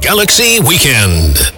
Galaxie Weekend.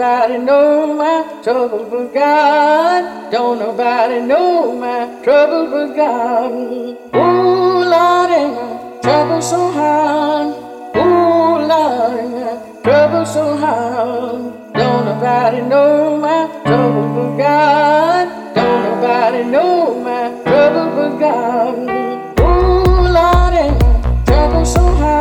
nobody know my trouble but God. Don't nobody know my trouble but God. Oh Lord, ain't my trouble so hard. Oh Lord, ain't my trouble so hard. Don't nobody know my trouble but God. Don't nobody know my trouble but God. Oh Lord, ain't my trouble so hard.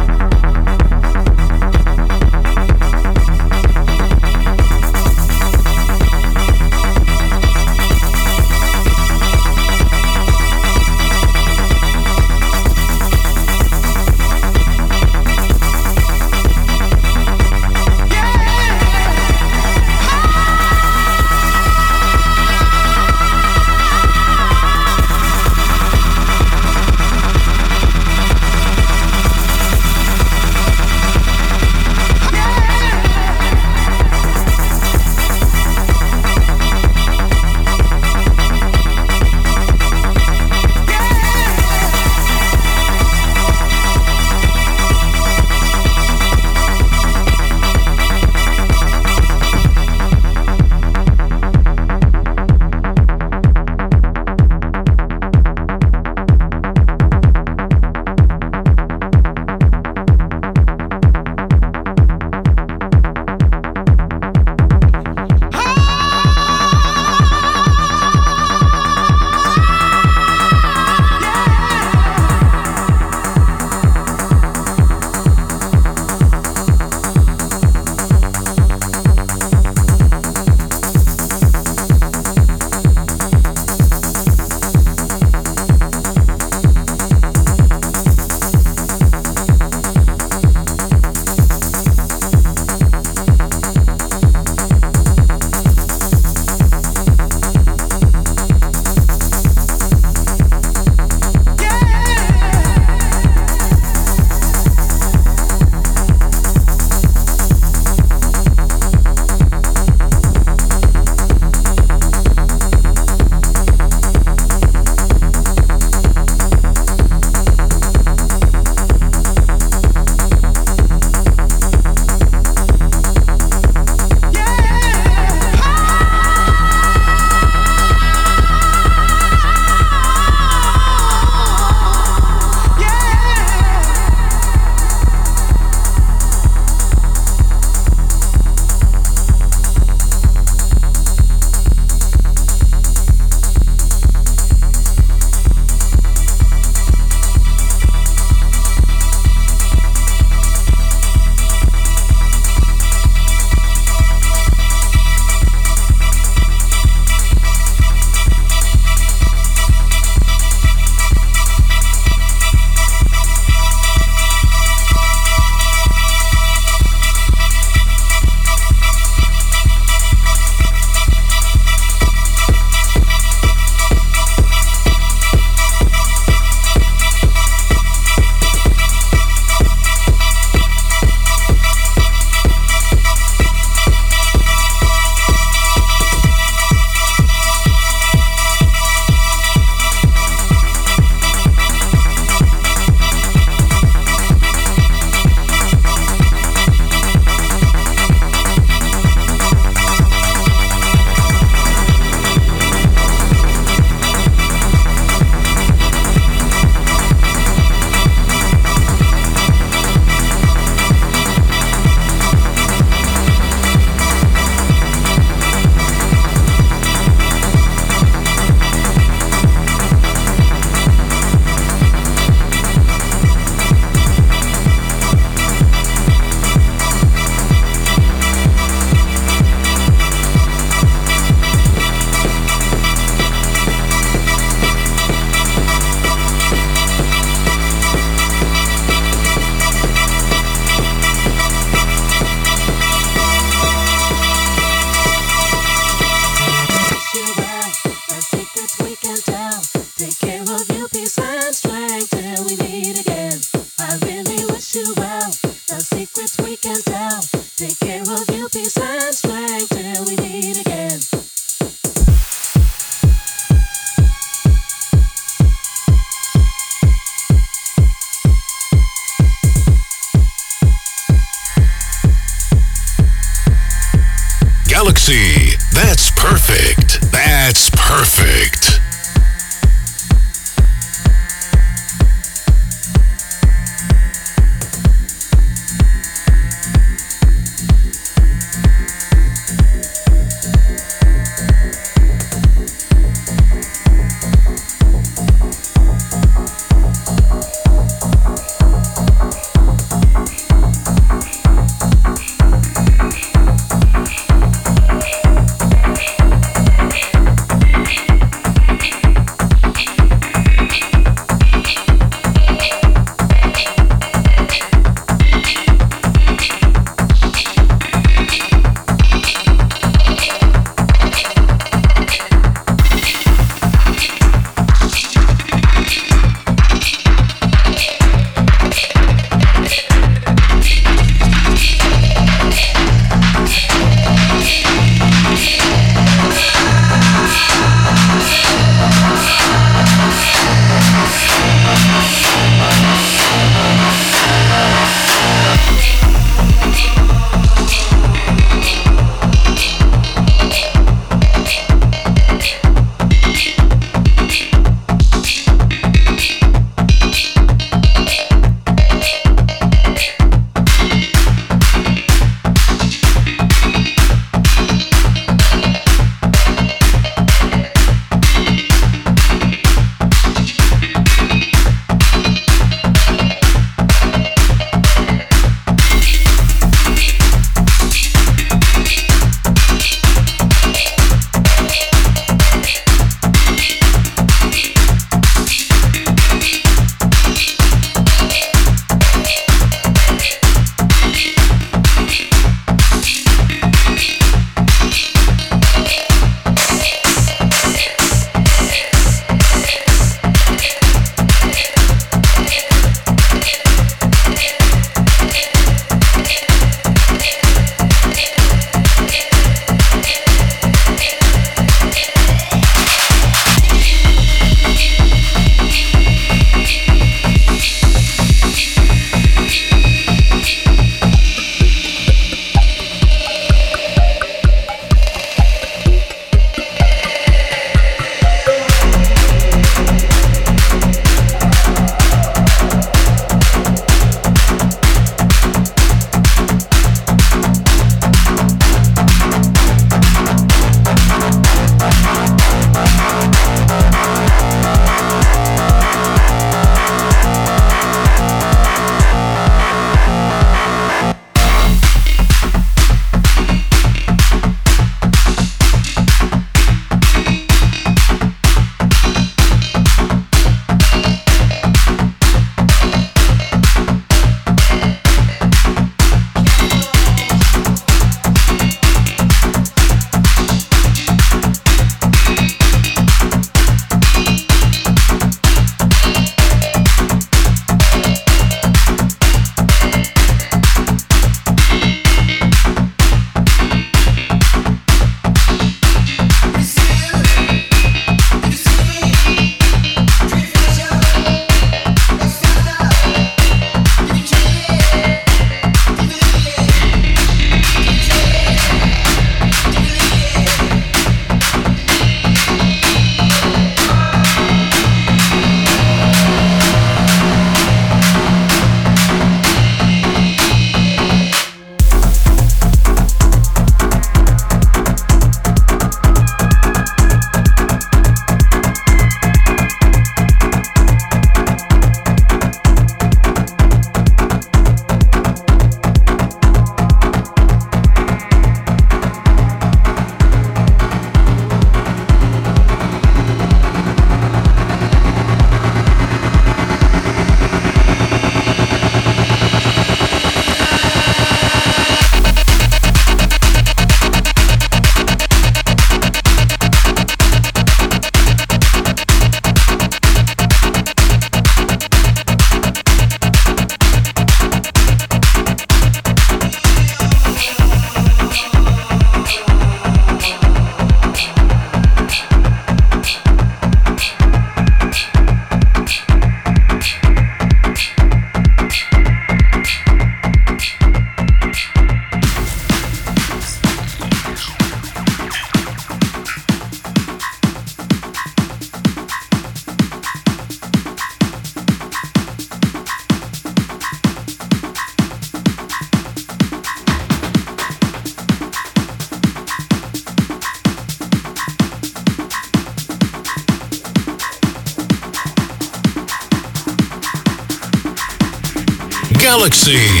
Galaxie.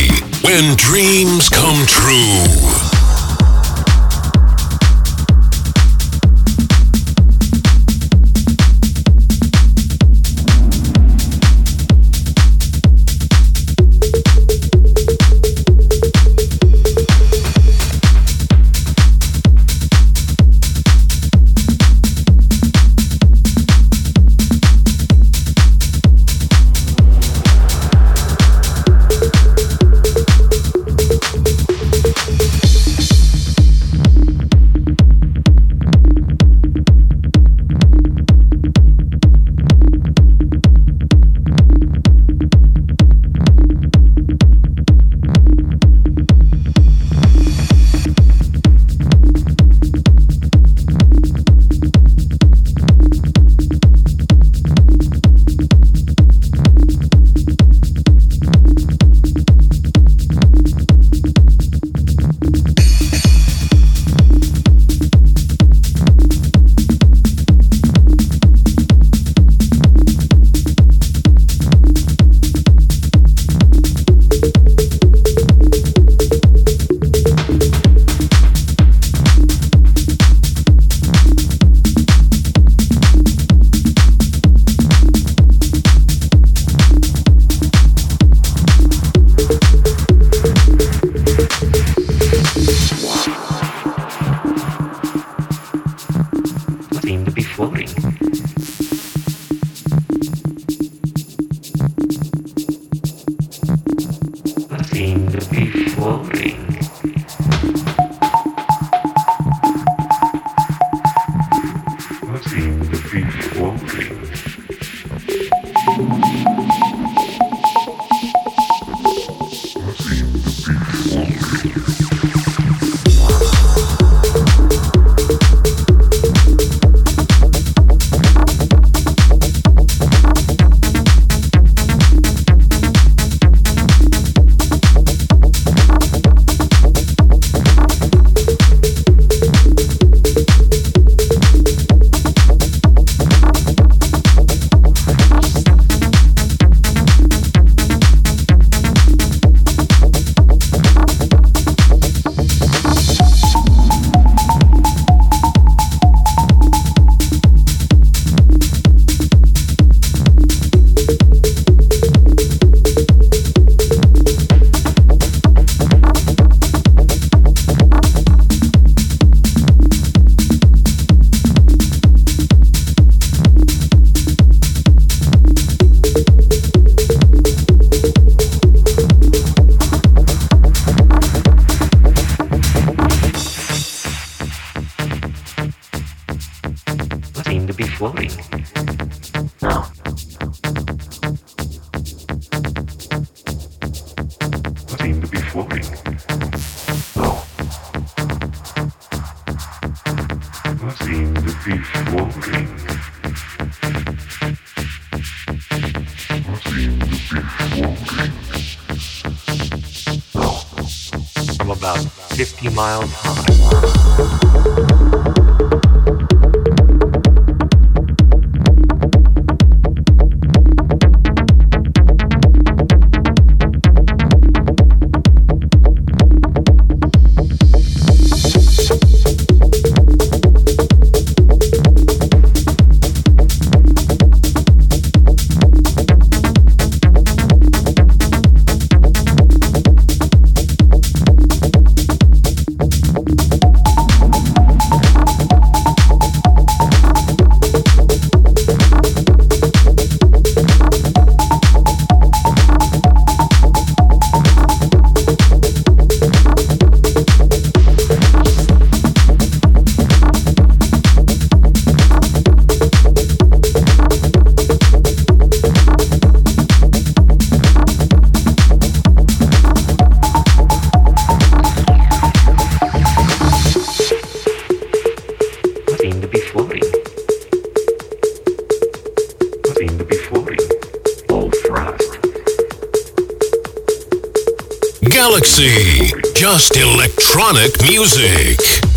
Just electronic music.